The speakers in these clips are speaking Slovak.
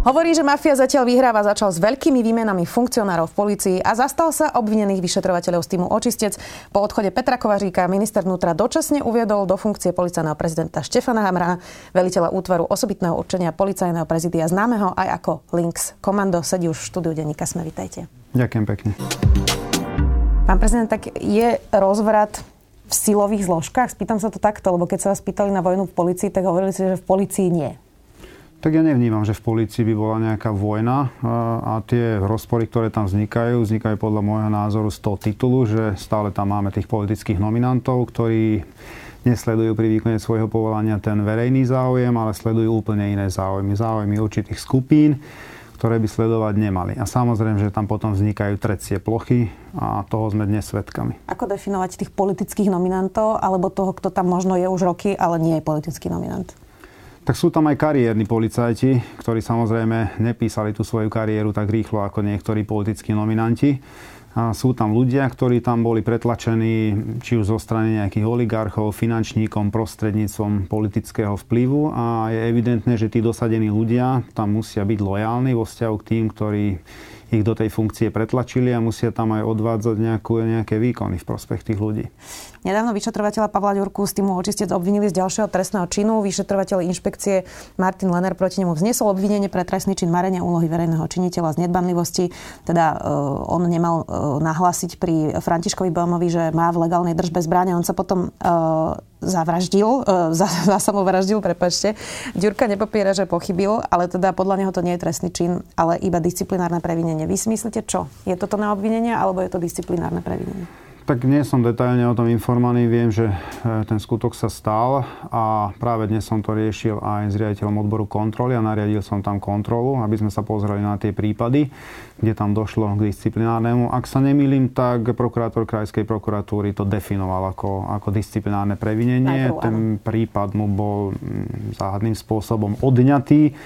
Hovorí, že mafia zatiaľ vyhráva, začal s veľkými výmenami funkcionárov v policii a zastal sa obvinených vyšetrovateľov z týmu Očistec. Po odchode Petra Kovaříka minister vnútra dočasne uviedol do funkcie policajného prezidenta Štefana Hamra, veliteľa útvaru osobitného určenia policajného prezidia známeho aj ako Links. Komando sedí už v štúdiu denníka Sme, vitajte. Ďakujem pekne. Pán prezident, tak je rozvrat v silových zložkách? Spýtam sa to takto, lebo keď sa vás pýtali na vojnu v policii, tak hovorili si, že v policii nie. Tak ja nevnímam, že v polícii by bola nejaká vojna a tie rozpory, ktoré tam vznikajú, vznikajú podľa môjho názoru z toho titulu, že stále tam máme tých politických nominantov, ktorí nesledujú pri výkone svojho povolania ten verejný záujem, ale sledujú úplne iné záujmy. Záujmy určitých skupín, ktoré by sledovať nemali. A samozrejme, že tam potom vznikajú trecie plochy a toho sme dnes svedkami. Ako definovať tých politických nominantov alebo toho, kto tam možno je už roky, ale nie je politický nominant? Tak sú tam aj kariérni policajti, ktorí samozrejme nepísali tú svoju kariéru tak rýchlo ako niektorí politickí nominanti. A sú tam ľudia, ktorí tam boli pretlačení či už zo strany nejakých oligarchov, finančníkom, prostredníctvom politického vplyvu a je evidentné, že tí dosadení ľudia tam musia byť lojálni vo vzťahu k tým, ktorí ich do tej funkcie pretlačili a musia tam aj odvádzať nejakú, nejaké výkony v prospech tých ľudí. Nedávno vyšetrovateľa Pavla Ďurku z týmu očistec obvinili z ďalšieho trestného činu. Vyšetrovateľ inšpekcie Martin Lenner proti nemu vznesol obvinenie pre trestný čin marenia úlohy verejného činiteľa z nedbanlivosti. Teda uh, on nemal uh, nahlásiť pri Františkovi Bomovi, že má v legálnej držbe zbrania. On sa potom uh, zavraždil, uh, za, za samovraždil, prepačte. Ďurka nepopiera, že pochybil, ale teda podľa neho to nie je trestný čin, ale iba disciplinárne previnenie. Vy si myslíte čo? Je toto na obvinenie alebo je to disciplinárne previnenie? Tak nie som detailne o tom informovaný. Viem, že e, ten skutok sa stal a práve dnes som to riešil aj s riaditeľom odboru kontroly a nariadil som tam kontrolu, aby sme sa pozreli na tie prípady, kde tam došlo k disciplinárnemu. Ak sa nemýlim, tak prokurátor Krajskej prokuratúry to definoval ako, ako disciplinárne previnenie. Ten prípad mu bol mm, záhadným spôsobom odňatý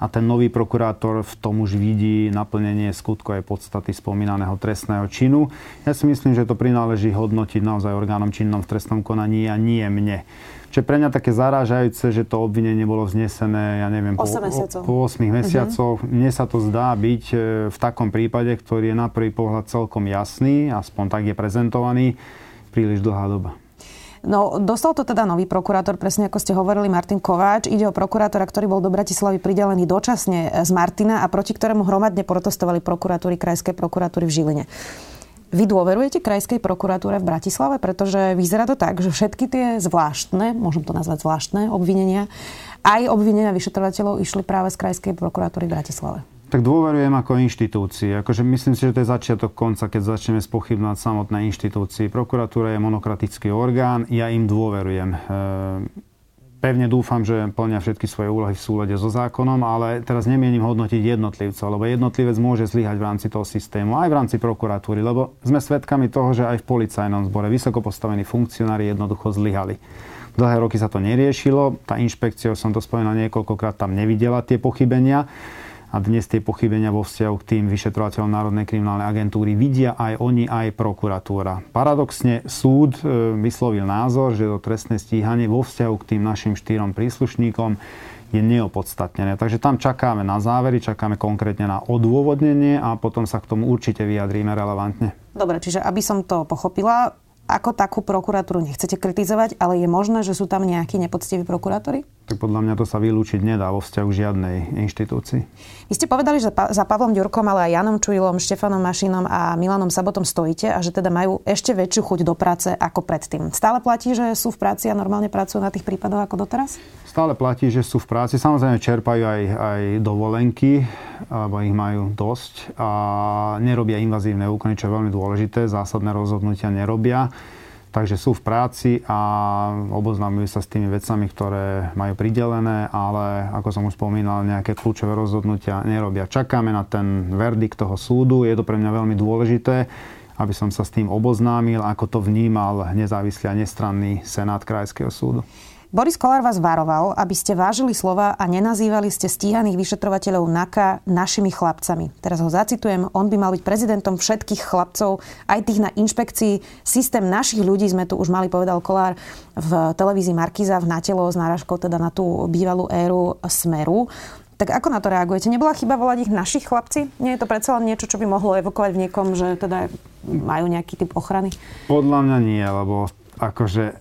a ten nový prokurátor v tom už vidí naplnenie aj podstaty spomínaného trestného činu. Ja si myslím, že to prináleží hodnotiť naozaj orgánom činnom v trestnom konaní a nie mne. Čo je pre mňa také zarážajúce, že to obvinenie bolo vznesené, ja neviem, 8 po, mesiacov. po 8 mesiacoch. Uh-huh. Mne sa to zdá byť e, v takom prípade, ktorý je na prvý pohľad celkom jasný, aspoň tak je prezentovaný, príliš dlhá doba. No, dostal to teda nový prokurátor, presne ako ste hovorili, Martin Kováč. Ide o prokurátora, ktorý bol do Bratislavy pridelený dočasne z Martina a proti ktorému hromadne protestovali prokuratúry Krajskej prokuratúry v Žiline. Vy dôverujete Krajskej prokuratúre v Bratislave? Pretože vyzerá to tak, že všetky tie zvláštne, môžem to nazvať zvláštne obvinenia, aj obvinenia vyšetrovateľov išli práve z Krajskej prokuratúry v Bratislave. Tak dôverujem ako inštitúcii. Akože myslím si, že to je začiatok konca, keď začneme spochybnať samotné inštitúcii. Prokuratúra je monokratický orgán, ja im dôverujem. E, pevne dúfam, že plnia všetky svoje úlohy v súlade so zákonom, ale teraz nemienim hodnotiť jednotlivcov, lebo jednotlivec môže zlyhať v rámci toho systému, aj v rámci prokuratúry, lebo sme svedkami toho, že aj v policajnom zbore vysoko postavení funkcionári jednoducho zlyhali. Dlhé roky sa to neriešilo, tá inšpekcia, som to spomínal niekoľkokrát, tam nevidela tie pochybenia a dnes tie pochybenia vo vzťahu k tým vyšetrovateľom Národnej kriminálnej agentúry vidia aj oni, aj prokuratúra. Paradoxne súd e, vyslovil názor, že to trestné stíhanie vo vzťahu k tým našim štyrom príslušníkom je neopodstatnené. Takže tam čakáme na závery, čakáme konkrétne na odôvodnenie a potom sa k tomu určite vyjadríme relevantne. Dobre, čiže aby som to pochopila, ako takú prokuratúru nechcete kritizovať, ale je možné, že sú tam nejakí nepoctiví prokurátori? Tak podľa mňa to sa vylúčiť nedá vo vzťahu žiadnej inštitúcii. Vy ste povedali, že za Pavlom Ďurkom, ale aj Janom Čujilom, Štefanom Mašinom a Milanom Sabotom stojíte a že teda majú ešte väčšiu chuť do práce ako predtým. Stále platí, že sú v práci a normálne pracujú na tých prípadoch ako doteraz? Stále platí, že sú v práci. Samozrejme čerpajú aj, aj dovolenky, alebo ich majú dosť a nerobia invazívne úkony, čo je veľmi dôležité. Zásadné rozhodnutia nerobia. Takže sú v práci a oboznamujú sa s tými vecami, ktoré majú pridelené, ale ako som už spomínal, nejaké kľúčové rozhodnutia nerobia. Čakáme na ten verdikt toho súdu, je to pre mňa veľmi dôležité, aby som sa s tým oboznámil, ako to vnímal nezávislý a nestranný Senát Krajského súdu. Boris Kolár vás varoval, aby ste vážili slova a nenazývali ste stíhaných vyšetrovateľov NAKA našimi chlapcami. Teraz ho zacitujem, on by mal byť prezidentom všetkých chlapcov, aj tých na inšpekcii. Systém našich ľudí sme tu už mali, povedal Kolár v televízii Markiza v Natelo s náražkou teda na tú bývalú éru Smeru. Tak ako na to reagujete? Nebola chyba volať ich našich chlapci? Nie je to predsa len niečo, čo by mohlo evokovať v niekom, že teda majú nejaký typ ochrany? Podľa mňa nie, lebo akože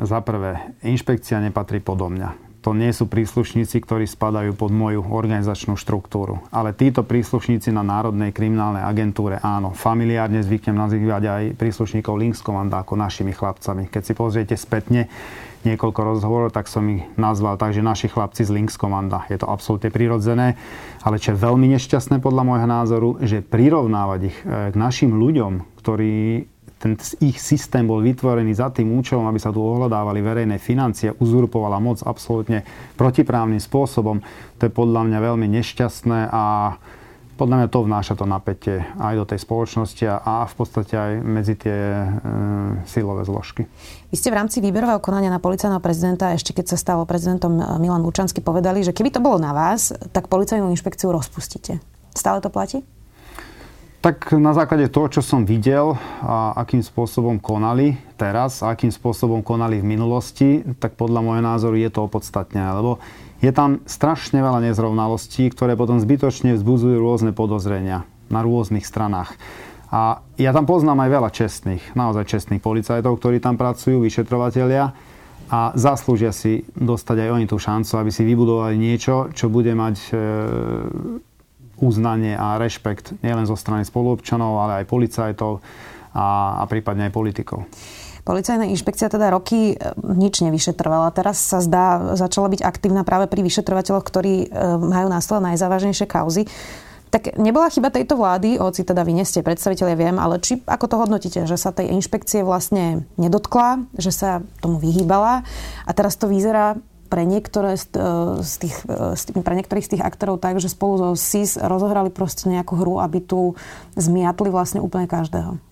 za prvé, inšpekcia nepatrí podo mňa. To nie sú príslušníci, ktorí spadajú pod moju organizačnú štruktúru. Ale títo príslušníci na Národnej kriminálnej agentúre, áno, familiárne zvyknem nazývať aj príslušníkov Linkskomanda ako našimi chlapcami. Keď si pozriete spätne niekoľko rozhovorov, tak som ich nazval tak, že naši chlapci z Linkskomanda. Je to absolútne prirodzené, ale čo je veľmi nešťastné podľa môjho názoru, že prirovnávať ich eh, k našim ľuďom, ktorí ten ich systém bol vytvorený za tým účelom, aby sa tu ohľadávali verejné financie, uzurpovala moc absolútne protiprávnym spôsobom. To je podľa mňa veľmi nešťastné a podľa mňa to vnáša to napätie aj do tej spoločnosti a v podstate aj medzi tie e, silové zložky. Vy ste v rámci výberového konania na policajného prezidenta, ešte keď sa stalo prezidentom Milan Lučansky, povedali, že keby to bolo na vás, tak policajnú inšpekciu rozpustíte. Stále to platí? Tak na základe toho, čo som videl a akým spôsobom konali teraz a akým spôsobom konali v minulosti, tak podľa môjho názoru je to opodstatné, lebo je tam strašne veľa nezrovnalostí, ktoré potom zbytočne vzbudzujú rôzne podozrenia na rôznych stranách. A ja tam poznám aj veľa čestných, naozaj čestných policajtov, ktorí tam pracujú, vyšetrovateľia a zaslúžia si dostať aj oni tú šancu, aby si vybudovali niečo, čo bude mať e, uznanie a rešpekt nielen zo strany spoluobčanov, ale aj policajtov a, a prípadne aj politikov. Policajná inšpekcia teda roky e, nič nevyšetrovala. Teraz sa zdá, začala byť aktívna práve pri vyšetrovateľoch, ktorí e, majú na stole najzávažnejšie kauzy. Tak nebola chyba tejto vlády, hoci teda vy nie predstaviteľe, viem, ale či ako to hodnotíte, že sa tej inšpekcie vlastne nedotkla, že sa tomu vyhýbala a teraz to vyzerá pre, niektoré z, e, tých, e, pre niektorých z tých aktorov tak, že spolu so SIS rozohrali proste nejakú hru, aby tu zmiatli vlastne úplne každého.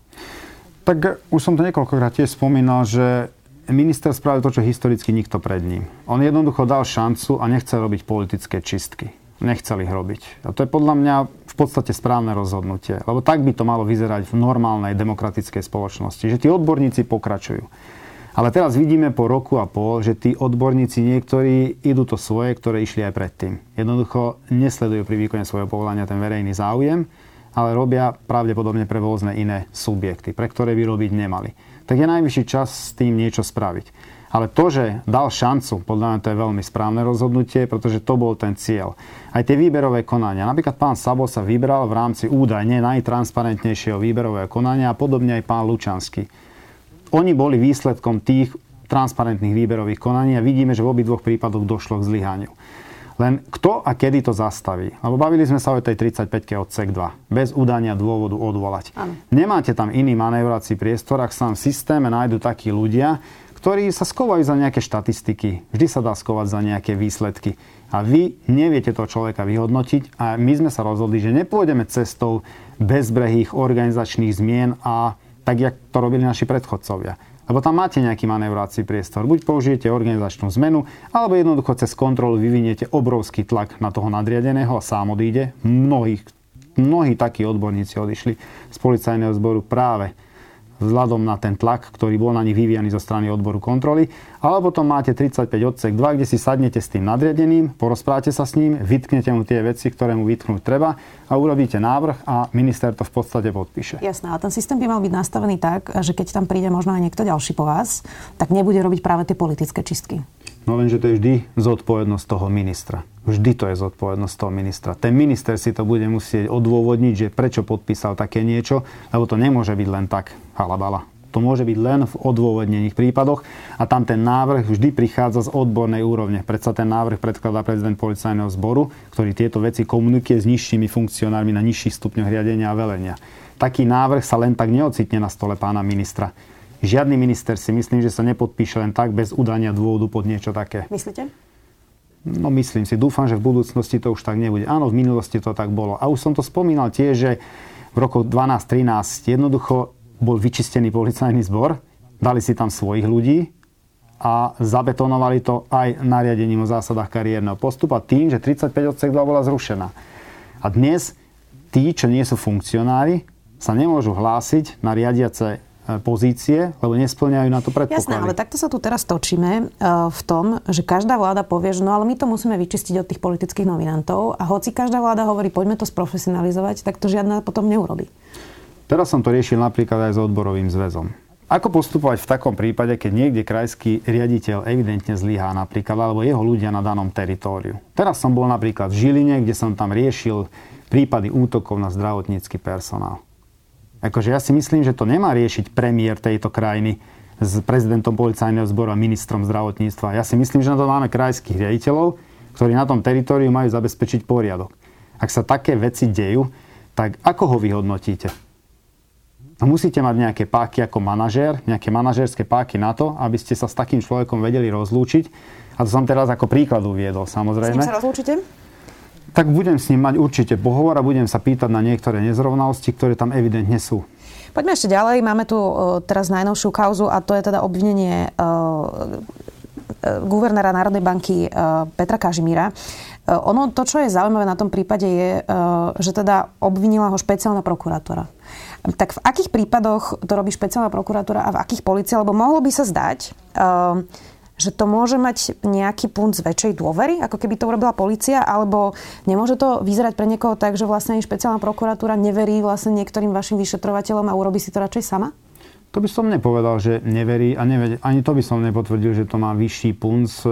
Tak už som to niekoľkokrát tiež spomínal, že minister spravil to, čo historicky nikto pred ním. On jednoducho dal šancu a nechcel robiť politické čistky. Nechcel ich robiť. A to je podľa mňa v podstate správne rozhodnutie. Lebo tak by to malo vyzerať v normálnej demokratickej spoločnosti. Že tí odborníci pokračujú. Ale teraz vidíme po roku a pol, že tí odborníci niektorí idú to svoje, ktoré išli aj predtým. Jednoducho nesledujú pri výkone svojho povolania ten verejný záujem, ale robia pravdepodobne pre rôzne iné subjekty, pre ktoré by robiť nemali. Tak je najvyšší čas s tým niečo spraviť. Ale to, že dal šancu, podľa mňa to je veľmi správne rozhodnutie, pretože to bol ten cieľ. Aj tie výberové konania. Napríklad pán Sabo sa vybral v rámci údajne najtransparentnejšieho výberového konania a podobne aj pán Lučanský oni boli výsledkom tých transparentných výberových konaní a vidíme, že v obidvoch prípadoch došlo k zlyhaniu. Len kto a kedy to zastaví? Lebo bavili sme sa o tej 35 odsek 2. Bez udania dôvodu odvolať. Ano. Nemáte tam iný manévrací priestor, ak sa v systéme nájdu takí ľudia, ktorí sa skovajú za nejaké štatistiky. Vždy sa dá skovať za nejaké výsledky. A vy neviete toho človeka vyhodnotiť a my sme sa rozhodli, že nepôjdeme cestou bezbrehých organizačných zmien a tak, jak to robili naši predchodcovia. Lebo tam máte nejaký manevrovací priestor. Buď použijete organizačnú zmenu, alebo jednoducho cez kontrolu vyviniete obrovský tlak na toho nadriadeného a sám odíde. Mnohí, mnohí takí odborníci odišli z policajného zboru práve vzhľadom na ten tlak, ktorý bol na nich vyvíjaný zo strany odboru kontroly. Alebo potom máte 35 odsek 2, kde si sadnete s tým nadriadeným, porozprávate sa s ním, vytknete mu tie veci, ktoré mu vytknúť treba a urobíte návrh a minister to v podstate podpíše. Jasné, a ten systém by mal byť nastavený tak, že keď tam príde možno aj niekto ďalší po vás, tak nebude robiť práve tie politické čistky. No lenže to je vždy zodpovednosť toho ministra. Vždy to je zodpovednosť toho ministra. Ten minister si to bude musieť odôvodniť, že prečo podpísal také niečo, lebo to nemôže byť len tak halabala. To môže byť len v odôvodnených prípadoch a tam ten návrh vždy prichádza z odbornej úrovne. Predsa ten návrh predkladá prezident policajného zboru, ktorý tieto veci komunikuje s nižšími funkcionármi na nižších stupňoch riadenia a velenia. Taký návrh sa len tak neocitne na stole pána ministra Žiadny minister si myslím, že sa nepodpíše len tak bez udania dôvodu pod niečo také. Myslíte? No myslím si, dúfam, že v budúcnosti to už tak nebude. Áno, v minulosti to tak bolo. A už som to spomínal tiež, že v roku 12-13 jednoducho bol vyčistený policajný zbor, dali si tam svojich ľudí a zabetonovali to aj nariadením o zásadách kariérneho postupu a tým, že 35 odsek 2 bola zrušená. A dnes tí, čo nie sú funkcionári, sa nemôžu hlásiť na riadiace pozície, lebo nesplňajú na to predpoklady. Jasné, ale takto sa tu teraz točíme e, v tom, že každá vláda povie, že no ale my to musíme vyčistiť od tých politických nominantov a hoci každá vláda hovorí, poďme to sprofesionalizovať, tak to žiadna potom neurobi. Teraz som to riešil napríklad aj s odborovým zväzom. Ako postupovať v takom prípade, keď niekde krajský riaditeľ evidentne zlyhá napríklad, alebo jeho ľudia na danom teritóriu? Teraz som bol napríklad v Žiline, kde som tam riešil prípady útokov na zdravotnícky personál. Akože ja si myslím, že to nemá riešiť premiér tejto krajiny s prezidentom policajného zboru a ministrom zdravotníctva. Ja si myslím, že na to máme krajských riaditeľov, ktorí na tom teritóriu majú zabezpečiť poriadok. Ak sa také veci dejú, tak ako ho vyhodnotíte? No musíte mať nejaké páky ako manažér, nejaké manažérske páky na to, aby ste sa s takým človekom vedeli rozlúčiť. A to som teraz ako príklad uviedol, samozrejme. S ním sa rozlúčite? Tak budem s ním mať určite pohovor a budem sa pýtať na niektoré nezrovnalosti, ktoré tam evidentne sú. Poďme ešte ďalej. Máme tu uh, teraz najnovšiu kauzu a to je teda obvinenie uh, guvernéra Národnej banky Petra Kažimíra. Ono, to, čo je zaujímavé na tom prípade, je, že teda obvinila ho špeciálna prokurátora. Tak v akých prípadoch to robí špeciálna prokurátora a v akých policia? Lebo mohlo by sa zdať, že to môže mať nejaký punt z väčšej dôvery, ako keby to urobila policia, alebo nemôže to vyzerať pre niekoho tak, že vlastne špeciálna prokuratúra neverí vlastne niektorým vašim vyšetrovateľom a urobí si to radšej sama? To by som nepovedal, že neverí a nevedel, ani to by som nepotvrdil, že to má vyšší punc.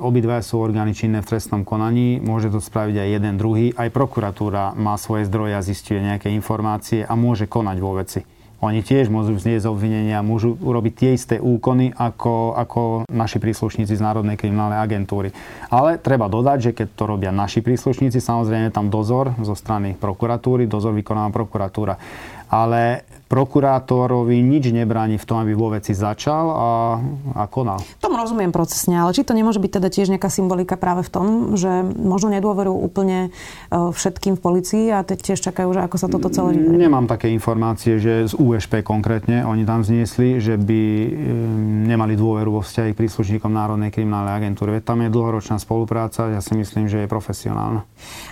Obidva sú orgány činné v trestnom konaní, môže to spraviť aj jeden druhý. Aj prokuratúra má svoje zdroje a zistuje nejaké informácie a môže konať vo veci. Oni tiež môžu vznieť obvinenia, môžu urobiť tie isté úkony ako, ako naši príslušníci z Národnej kriminálnej agentúry. Ale treba dodať, že keď to robia naši príslušníci, samozrejme tam dozor zo strany prokuratúry, dozor vykonáva prokuratúra. Ale prokurátorovi nič nebráni v tom, aby vo veci začal a, a konal. Tomu rozumiem procesne, ale či to nemôže byť teda tiež nejaká symbolika práve v tom, že možno nedôverujú úplne e, všetkým v policii a teď tiež čakajú, že ako sa toto celé vyberie? Nemám také informácie, že z USP konkrétne oni tam zniesli, že by e, nemali dôveru vo vzťahy k príslušníkom Národnej kriminálnej agentúry. Veď tam je dlhoročná spolupráca, ja si myslím, že je profesionálna.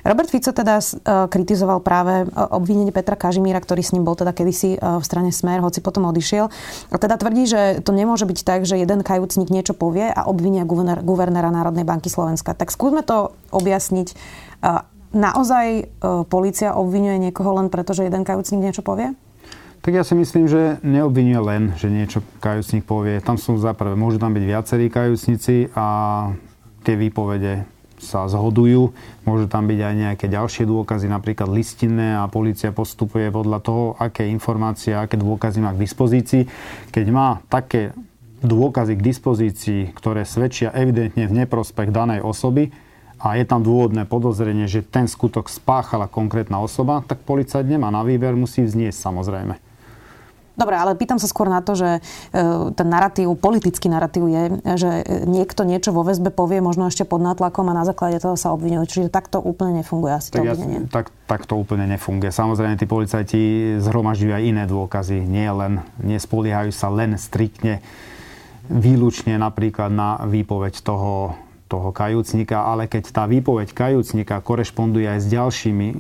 Robert Fico teda e, kritizoval práve obvinenie Petra Kažimíra, ktorý s ním bol teda kedysi v strane Smer, hoci potom odišiel. A teda tvrdí, že to nemôže byť tak, že jeden kajúcnik niečo povie a obvinia guvernér, guvernéra Národnej banky Slovenska. Tak skúsme to objasniť. Naozaj e, policia obvinuje niekoho len preto, že jeden kajúcnik niečo povie? Tak ja si myslím, že neobvinuje len, že niečo kajúcnik povie. Tam sú zaprvé, môžu tam byť viacerí kajúcnici a tie výpovede sa zhodujú. Môžu tam byť aj nejaké ďalšie dôkazy, napríklad listinné a policia postupuje podľa toho, aké informácie, aké dôkazy má k dispozícii. Keď má také dôkazy k dispozícii, ktoré svedčia evidentne v neprospech danej osoby a je tam dôvodné podozrenie, že ten skutok spáchala konkrétna osoba, tak policajt nemá na výber, musí vzniesť samozrejme. Dobre, ale pýtam sa skôr na to, že e, ten narratív, politický narratív je, že niekto niečo vo väzbe povie, možno ešte pod nátlakom a na základe toho sa obvinuje. Čiže takto úplne nefunguje asi tak to obvinenie. Ja, tak, tak to úplne nefunguje. Samozrejme, tí policajti zhromažďujú aj iné dôkazy. Nie len, nespoliehajú sa len striktne výlučne napríklad na výpoveď toho toho kajúcnika, ale keď tá výpoveď kajúcnika korešponduje aj s ďalšími e,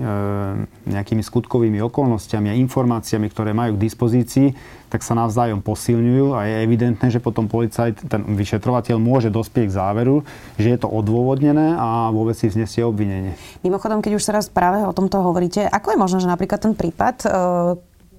nejakými skutkovými okolnostiami a informáciami, ktoré majú k dispozícii, tak sa navzájom posilňujú a je evidentné, že potom policajt, ten vyšetrovateľ môže dospieť k záveru, že je to odôvodnené a vôbec si vznesie obvinenie. Mimochodom, keď už teraz práve o tomto hovoríte, ako je možné, že napríklad ten prípad e,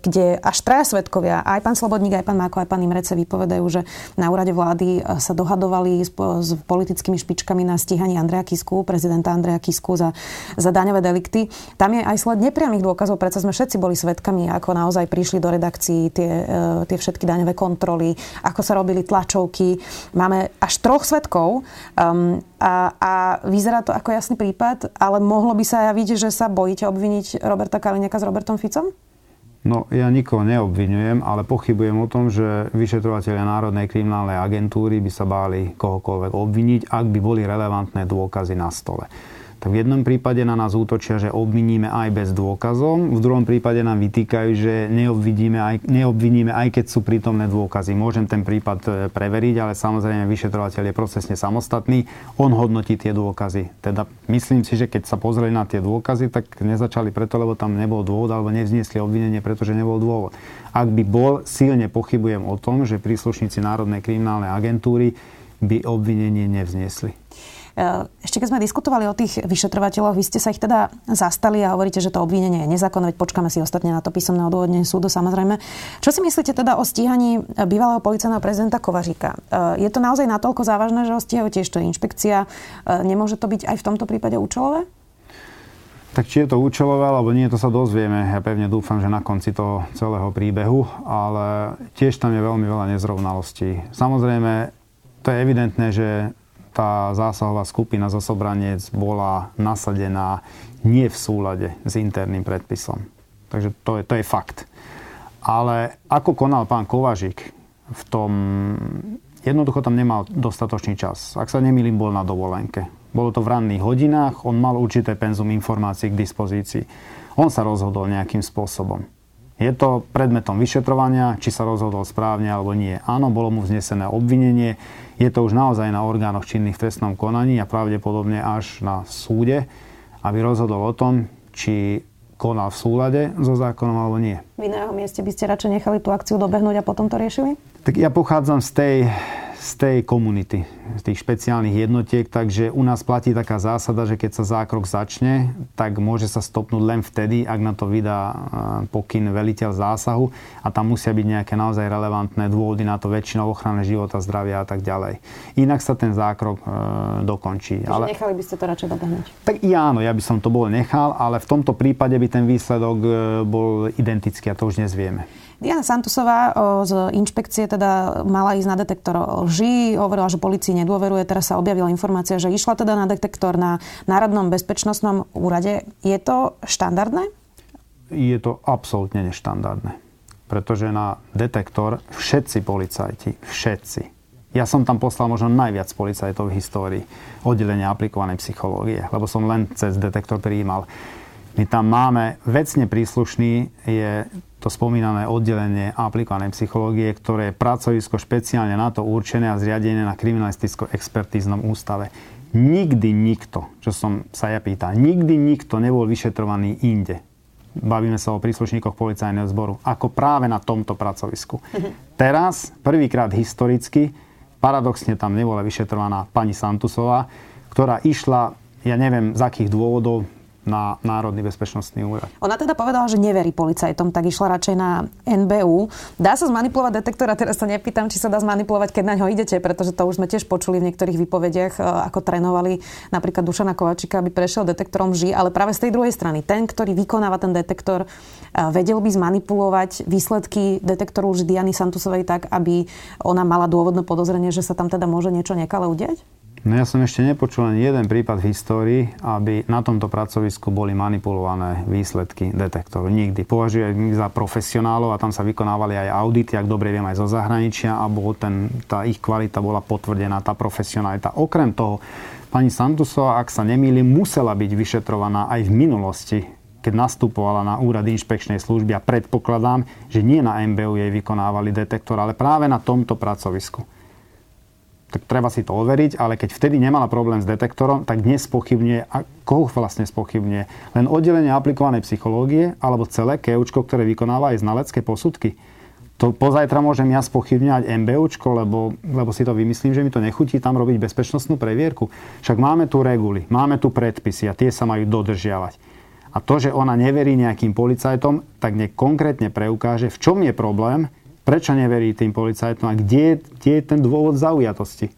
kde až traja svetkovia, aj pán Slobodník, aj pán Máko, aj pán Imrece vypovedajú, že na úrade vlády e, sa dohadovali s, s politickými špičkami na stíhanie Andreja Kisku, prezidenta Andreja Kisku za, za daňové delikty. Tam je aj sled nepriamých dôkazov, predsa sme všetci boli svetkami, ako naozaj prišli do redakcií tie, e, tie všetky daňové kontroly, ako sa robili tlačovky. Máme až troch svetkov um, a, a vyzerá to ako jasný prípad, ale mohlo by sa javiť, že sa bojíte obviniť Roberta Kaliňaka s Robertom Ficom? No, ja nikoho neobvinujem, ale pochybujem o tom, že vyšetrovateľia Národnej kriminálnej agentúry by sa báli kohokoľvek obviniť, ak by boli relevantné dôkazy na stole v jednom prípade na nás útočia, že obviníme aj bez dôkazov, v druhom prípade nám vytýkajú, že neobviníme aj, neobviníme aj keď sú prítomné dôkazy. Môžem ten prípad e, preveriť, ale samozrejme vyšetrovateľ je procesne samostatný, on hodnotí tie dôkazy. Teda myslím si, že keď sa pozreli na tie dôkazy, tak nezačali preto, lebo tam nebol dôvod, alebo nevzniesli obvinenie, pretože nebol dôvod. Ak by bol, silne pochybujem o tom, že príslušníci Národnej kriminálnej agentúry by obvinenie nevznesli. Eh, ešte keď sme diskutovali o tých vyšetrovateľoch, vy ste sa ich teda zastali a hovoríte, že to obvinenie je nezákonné, veď počkáme si ostatne na to písomné odôvodnenie súdu samozrejme. Čo si myslíte teda o stíhaní bývalého policajného prezidenta Kovaříka? Eh, je to naozaj natoľko závažné, že ho stíhajú tiež to inšpekcia? Eh, nemôže to byť aj v tomto prípade účelové? Tak či je to účelové, alebo nie, to sa dozvieme. Ja pevne dúfam, že na konci toho celého príbehu, ale tiež tam je veľmi veľa nezrovnalostí. Samozrejme, to je evidentné, že tá zásahová skupina Zosobranec bola nasadená nie v súlade s interným predpisom. Takže to je, to je fakt. Ale ako konal pán Kovažik v tom... Jednoducho tam nemal dostatočný čas. Ak sa nemýlim, bol na dovolenke. Bolo to v ranných hodinách, on mal určité penzum informácií k dispozícii. On sa rozhodol nejakým spôsobom. Je to predmetom vyšetrovania, či sa rozhodol správne alebo nie. Áno, bolo mu vznesené obvinenie, je to už naozaj na orgánoch činných v trestnom konaní a pravdepodobne až na súde, aby rozhodol o tom, či konal v súlade so zákonom alebo nie. Vy na jeho mieste by ste radšej nechali tú akciu dobehnúť a potom to riešili? Tak ja pochádzam z tej z tej komunity, z tých špeciálnych jednotiek, takže u nás platí taká zásada, že keď sa zákrok začne, tak môže sa stopnúť len vtedy, ak na to vydá e, pokyn veliteľ zásahu a tam musia byť nejaké naozaj relevantné dôvody na to, väčšinou ochrany života, zdravia a tak ďalej. Inak sa ten zákrok e, dokončí. Takže ale... nechali by ste to radšej dobehnúť? Tak áno, ja by som to bol nechal, ale v tomto prípade by ten výsledok e, bol identický a to už dnes vieme. Diana Santusová z inšpekcie teda mala ísť na detektor lží, hovorila, že policii nedôveruje, teraz sa objavila informácia, že išla teda na detektor na Národnom bezpečnostnom úrade. Je to štandardné? Je to absolútne neštandardné. Pretože na detektor všetci policajti, všetci, ja som tam poslal možno najviac policajtov v histórii oddelenia aplikovanej psychológie, lebo som len cez detektor prijímal. My tam máme, vecne príslušný je to spomínané oddelenie aplikovanej psychológie, ktoré je pracovisko špeciálne na to určené a zriadené na kriminalisticko-expertíznom ústave. Nikdy nikto, čo som sa ja pýtal, nikdy nikto nebol vyšetrovaný inde. Bavíme sa o príslušníkoch policajného zboru, ako práve na tomto pracovisku. Mhm. Teraz, prvýkrát historicky, paradoxne tam nebola vyšetrovaná pani Santusová, ktorá išla, ja neviem z akých dôvodov, na Národný bezpečnostný úrad. Ona teda povedala, že neverí policajtom, tak išla radšej na NBU. Dá sa zmanipulovať detektor a teraz sa nepýtam, či sa dá zmanipulovať, keď na ňo idete, pretože to už sme tiež počuli v niektorých výpovediach, e, ako trénovali napríklad Dušana Kovačika, aby prešiel detektorom ži, ale práve z tej druhej strany, ten, ktorý vykonáva ten detektor, e, vedel by zmanipulovať výsledky detektoru lži Diany Santusovej tak, aby ona mala dôvodné podozrenie, že sa tam teda môže niečo nekale udiať? No ja som ešte nepočul len jeden prípad v histórii, aby na tomto pracovisku boli manipulované výsledky detektorov. Nikdy. Považujem ich za profesionálov a tam sa vykonávali aj audity, ak dobre viem, aj zo zahraničia a bol ten, tá ich kvalita bola potvrdená, tá profesionalita. Okrem toho, pani Santusová, ak sa nemýlim, musela byť vyšetrovaná aj v minulosti keď nastupovala na úrad inšpekčnej služby a predpokladám, že nie na MBU jej vykonávali detektor, ale práve na tomto pracovisku tak treba si to overiť, ale keď vtedy nemala problém s detektorom, tak dnes spochybňuje, a koho vlastne spochybňuje? Len oddelenie aplikovanej psychológie alebo celé keučko, ktoré vykonáva aj znalecké posudky. To pozajtra môžem ja spochybňovať MBUčko, lebo, lebo si to vymyslím, že mi to nechutí tam robiť bezpečnostnú previerku. Však máme tu reguly, máme tu predpisy a tie sa majú dodržiavať. A to, že ona neverí nejakým policajtom, tak nech konkrétne preukáže, v čom je problém, Prečo neverí tým policajtom a kde, kde je ten dôvod zaujatosti?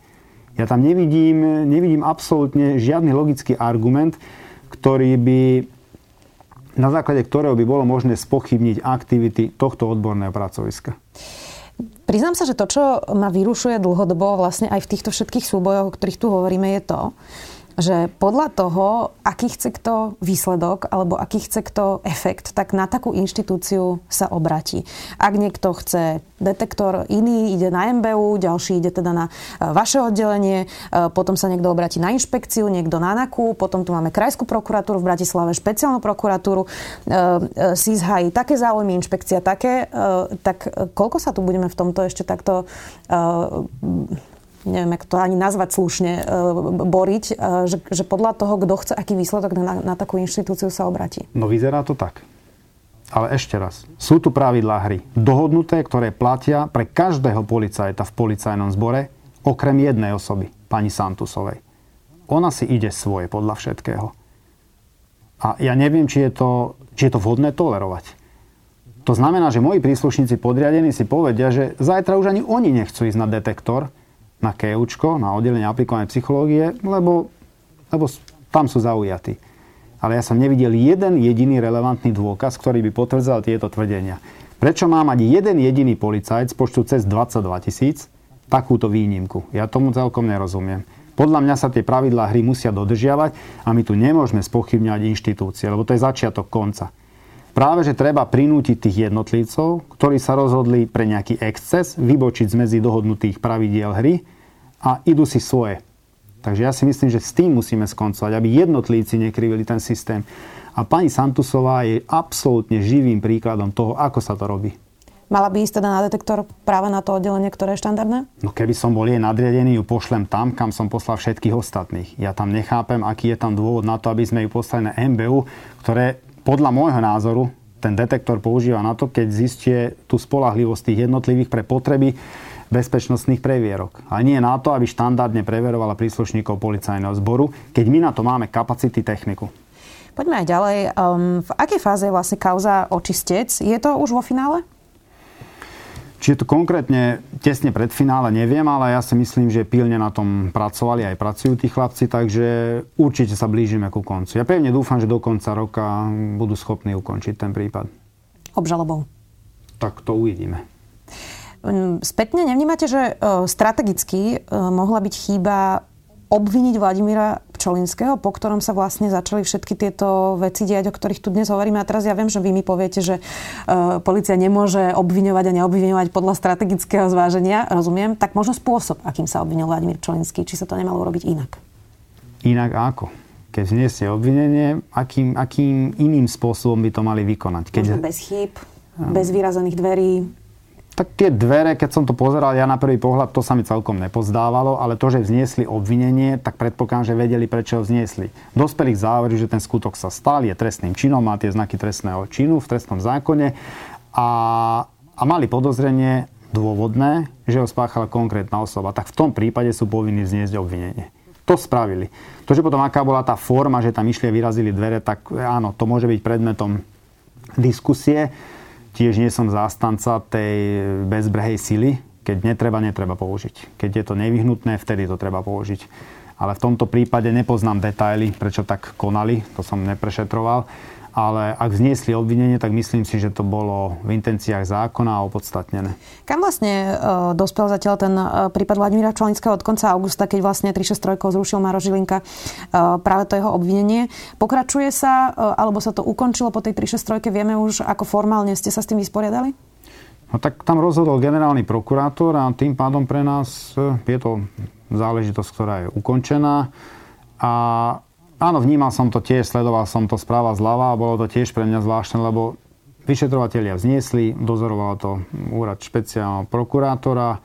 Ja tam nevidím, nevidím absolútne žiadny logický argument, ktorý by, na základe ktorého by bolo možné spochybniť aktivity tohto odborného pracoviska. Priznám sa, že to, čo ma vyrušuje dlhodobo vlastne aj v týchto všetkých súbojoch, o ktorých tu hovoríme, je to, že podľa toho, aký chce kto výsledok alebo aký chce kto efekt, tak na takú inštitúciu sa obratí. Ak niekto chce detektor iný, ide na MBU, ďalší ide teda na e, vaše oddelenie, e, potom sa niekto obratí na inšpekciu, niekto na NAKU, potom tu máme Krajskú prokuratúru v Bratislave, špeciálnu prokuratúru, SIS hájí také záujmy, inšpekcia také, tak koľko sa tu budeme v tomto ešte takto neviem, ako to ani nazvať slušne, e, boriť, e, že, že podľa toho, kto chce aký výsledok na, na takú inštitúciu sa obratí. No vyzerá to tak. Ale ešte raz, sú tu pravidlá hry dohodnuté, ktoré platia pre každého policajta v policajnom zbore, okrem jednej osoby, pani Santusovej. Ona si ide svoje podľa všetkého. A ja neviem, či je to, či je to vhodné tolerovať. To znamená, že moji príslušníci podriadení si povedia, že zajtra už ani oni nechcú ísť na detektor, na KEUčko, na oddelenie aplikovanej psychológie, lebo, lebo tam sú zaujatí. Ale ja som nevidel jeden jediný relevantný dôkaz, ktorý by potvrdzal tieto tvrdenia. Prečo má mať jeden jediný policajt z počtu cez 22 tisíc takúto výnimku? Ja tomu celkom nerozumiem. Podľa mňa sa tie pravidlá hry musia dodržiavať a my tu nemôžeme spochybňovať inštitúcie, lebo to je začiatok konca. Práve, že treba prinútiť tých jednotlivcov, ktorí sa rozhodli pre nejaký exces, vybočiť z medzi dohodnutých pravidiel hry a idú si svoje. Takže ja si myslím, že s tým musíme skoncovať, aby jednotlivci nekrivili ten systém. A pani Santusová je absolútne živým príkladom toho, ako sa to robí. Mala by ísť teda na detektor práve na to oddelenie, ktoré je štandardné? No keby som bol jej nadriadený, ju pošlem tam, kam som poslal všetkých ostatných. Ja tam nechápem, aký je tam dôvod na to, aby sme ju poslali na MBU, ktoré podľa môjho názoru ten detektor používa na to, keď zistie tú spolahlivosť tých jednotlivých pre potreby bezpečnostných previerok. A nie na to, aby štandardne preverovala príslušníkov policajného zboru, keď my na to máme kapacity techniku. Poďme aj ďalej. Um, v akej fáze je vlastne kauza očistec? Je to už vo finále? Či je to konkrétne tesne pred finále, neviem, ale ja si myslím, že pilne na tom pracovali aj pracujú tí chlapci, takže určite sa blížime ku koncu. Ja pevne dúfam, že do konca roka budú schopní ukončiť ten prípad. Obžalobou? Tak to uvidíme. Hm, spätne nevnímate, že e, strategicky e, mohla byť chýba obviniť Vladimíra Pčolinského, po ktorom sa vlastne začali všetky tieto veci diať, o ktorých tu dnes hovoríme. A teraz ja viem, že vy mi poviete, že uh, policia nemôže obviňovať a neobviňovať podľa strategického zváženia, rozumiem, tak možno spôsob, akým sa obvinil Vladimír Pčolinský, či sa to nemalo urobiť inak. Inak ako? Keď zniesie obvinenie, akým, akým iným spôsobom by to mali vykonať? Keď... Možno bez chýb, bez vyrazených dverí, tak tie dvere, keď som to pozeral, ja na prvý pohľad to sa mi celkom nepozdávalo, ale to, že vzniesli obvinenie, tak predpokladám, že vedeli, prečo ho vzniesli. Dospeli k záveru, že ten skutok sa stal, je trestným činom, má tie znaky trestného činu v trestnom zákone a, a mali podozrenie dôvodné, že ho spáchala konkrétna osoba. Tak v tom prípade sú povinní vzniesť obvinenie. To spravili. To, že potom aká bola tá forma, že tam išli a vyrazili dvere, tak áno, to môže byť predmetom diskusie. Tiež nie som zástanca tej bezbrehej sily. Keď netreba, netreba použiť. Keď je to nevyhnutné, vtedy to treba použiť. Ale v tomto prípade nepoznám detaily, prečo tak konali. To som neprešetroval ale ak vzniesli obvinenie, tak myslím si, že to bolo v intenciách zákona a opodstatnené. Kam vlastne uh, dospel zatiaľ ten uh, prípad Vladimíra Čolinského od konca augusta, keď vlastne 363 zrušil Maro Žilinka uh, práve to jeho obvinenie? Pokračuje sa, uh, alebo sa to ukončilo po tej 363? Vieme už, ako formálne ste sa s tým vysporiadali? No tak tam rozhodol generálny prokurátor a tým pádom pre nás je to záležitosť, ktorá je ukončená. A Áno, vnímal som to tiež, sledoval som to správa zľava a bolo to tiež pre mňa zvláštne, lebo vyšetrovatelia vzniesli, dozoroval to úrad špeciálneho prokurátora,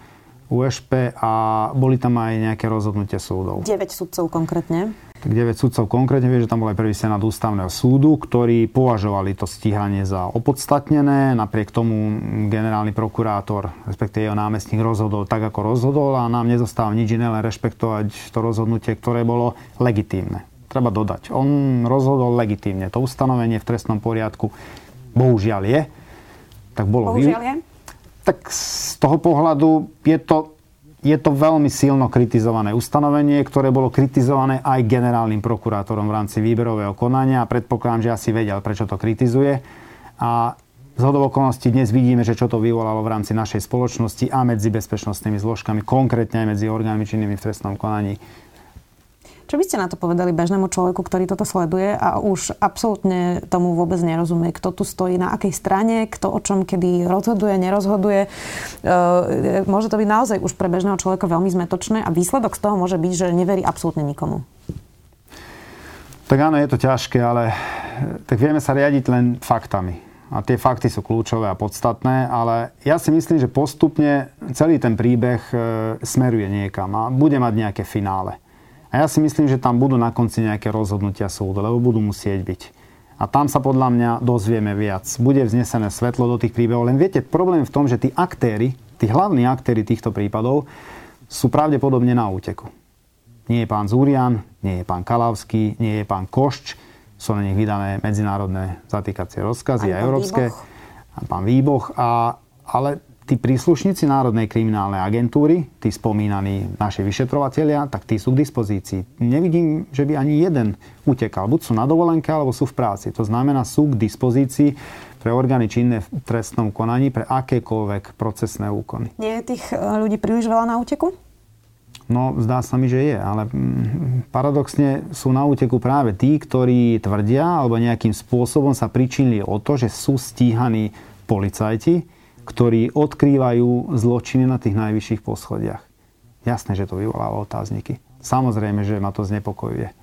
USP a boli tam aj nejaké rozhodnutie súdov. 9 sudcov konkrétne? Tak 9 sudcov konkrétne, vie, že tam bol aj prvý senát ústavného súdu, ktorí považovali to stíhanie za opodstatnené. Napriek tomu generálny prokurátor, respektíve jeho námestník rozhodol tak, ako rozhodol a nám nezostáva nič iné, len rešpektovať to rozhodnutie, ktoré bolo legitímne treba dodať. On rozhodol legitímne. To ustanovenie v trestnom poriadku bohužiaľ je. Tak bolo bohužiaľ je? Tak z toho pohľadu je to, je to veľmi silno kritizované ustanovenie, ktoré bolo kritizované aj generálnym prokurátorom v rámci výberového konania a predpokladám, že asi vedel, prečo to kritizuje. A z okolností dnes vidíme, že čo to vyvolalo v rámci našej spoločnosti a medzi bezpečnostnými zložkami, konkrétne aj medzi orgánmi činnými v trestnom konaní Čo by ste na to povedali bežnému človeku, ktorý toto sleduje a už absolútne tomu vôbec nerozumie, kto tu stojí, na akej strane, kto o čom kedy rozhoduje, nerozhoduje. E, môže to byť naozaj už pre bežného človeka veľmi zmetočné a výsledok z toho môže byť, že neverí absolútne nikomu. Tak áno, je to ťažké, ale tak vieme sa riadiť len faktami a tie fakty sú kľúčové a podstatné, ale ja si myslím, že postupne celý ten príbeh e, smeruje niekam a bude mať nejaké finále. A ja si myslím, že tam budú na konci nejaké rozhodnutia súdu, lebo budú musieť byť. A tam sa podľa mňa dozvieme viac. Bude vznesené svetlo do tých príbehov. Len viete, problém v tom, že tí aktéry, tí hlavní aktéry týchto prípadov sú pravdepodobne na úteku. Nie je pán Zúrian, nie je pán Kalavský, nie je pán Košč, sú na nich vydané medzinárodné zatýkacie rozkazy a európske. A pán Výboch. A, ale tí príslušníci Národnej kriminálnej agentúry, tí spomínaní naši vyšetrovatelia, tak tí sú k dispozícii. Nevidím, že by ani jeden utekal. Buď sú na dovolenke, alebo sú v práci. To znamená, sú k dispozícii pre orgány činné v trestnom konaní, pre akékoľvek procesné úkony. Nie je tých eh, ľudí príliš veľa na úteku? No, zdá sa mi, že je, ale mm, paradoxne sú na úteku práve tí, ktorí tvrdia alebo nejakým spôsobom sa pričinili o to, že sú stíhaní policajti, ktorí odkrývajú zločiny na tých najvyšších poschodiach. Jasné, že to vyvoláva otázniky. Samozrejme, že ma to znepokojuje.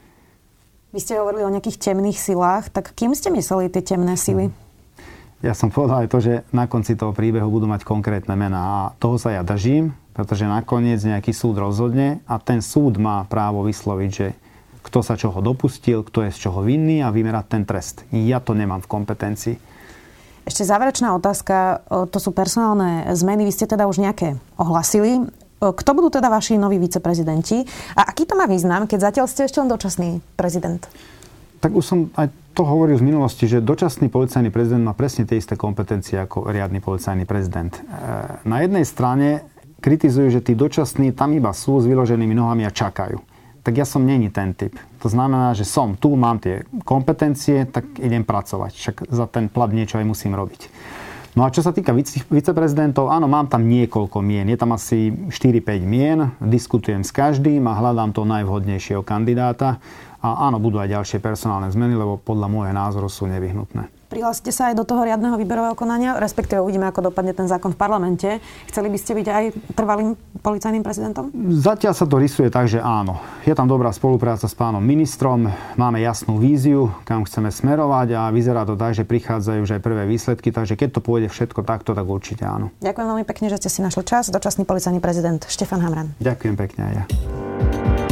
Vy ste hovorili o nejakých temných silách, tak kým ste mysleli tie temné sily? Ja som povedal aj to, že na konci toho príbehu budú mať konkrétne mená a toho sa ja držím pretože nakoniec nejaký súd rozhodne a ten súd má právo vysloviť, že kto sa čoho dopustil, kto je z čoho vinný a vymerať ten trest. Ja to nemám v kompetencii. Ešte záverečná otázka, to sú personálne zmeny, vy ste teda už nejaké ohlasili. Kto budú teda vaši noví viceprezidenti a aký to má význam, keď zatiaľ ste ešte len dočasný prezident? Tak už som aj to hovoril z minulosti, že dočasný policajný prezident má presne tie isté kompetencie ako riadny policajný prezident. E, na jednej strane kritizujú, že tí dočasní tam iba sú s vyloženými nohami a čakajú. Tak ja som není ten typ. To znamená, že som tu, mám tie kompetencie, tak idem pracovať. Však za ten plat niečo aj musím robiť. No a čo sa týka vice, viceprezidentov, áno, mám tam niekoľko mien. Je tam asi 4-5 mien, diskutujem s každým a hľadám to najvhodnejšieho kandidáta. A áno, budú aj ďalšie personálne zmeny, lebo podľa môjho názoru sú nevyhnutné. Prihlásite sa aj do toho riadneho výberového konania, respektíve uvidíme, ako dopadne ten zákon v parlamente. Chceli by ste byť aj trvalým policajným prezidentom? Zatiaľ sa to rysuje tak, že áno. Je tam dobrá spolupráca s pánom ministrom, máme jasnú víziu, kam chceme smerovať a vyzerá to tak, že prichádzajú už aj prvé výsledky, takže keď to pôjde všetko takto, tak určite áno. Ďakujem veľmi pekne, že ste si našli čas. Dočasný policajný prezident Štefan Hamran. Ďakujem pekne aj ja.